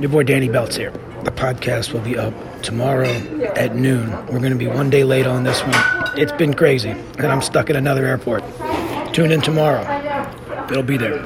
Your boy Danny Belts here. The podcast will be up tomorrow at noon. We're going to be one day late on this one. It's been crazy, and I'm stuck at another airport. Tune in tomorrow. It'll be there.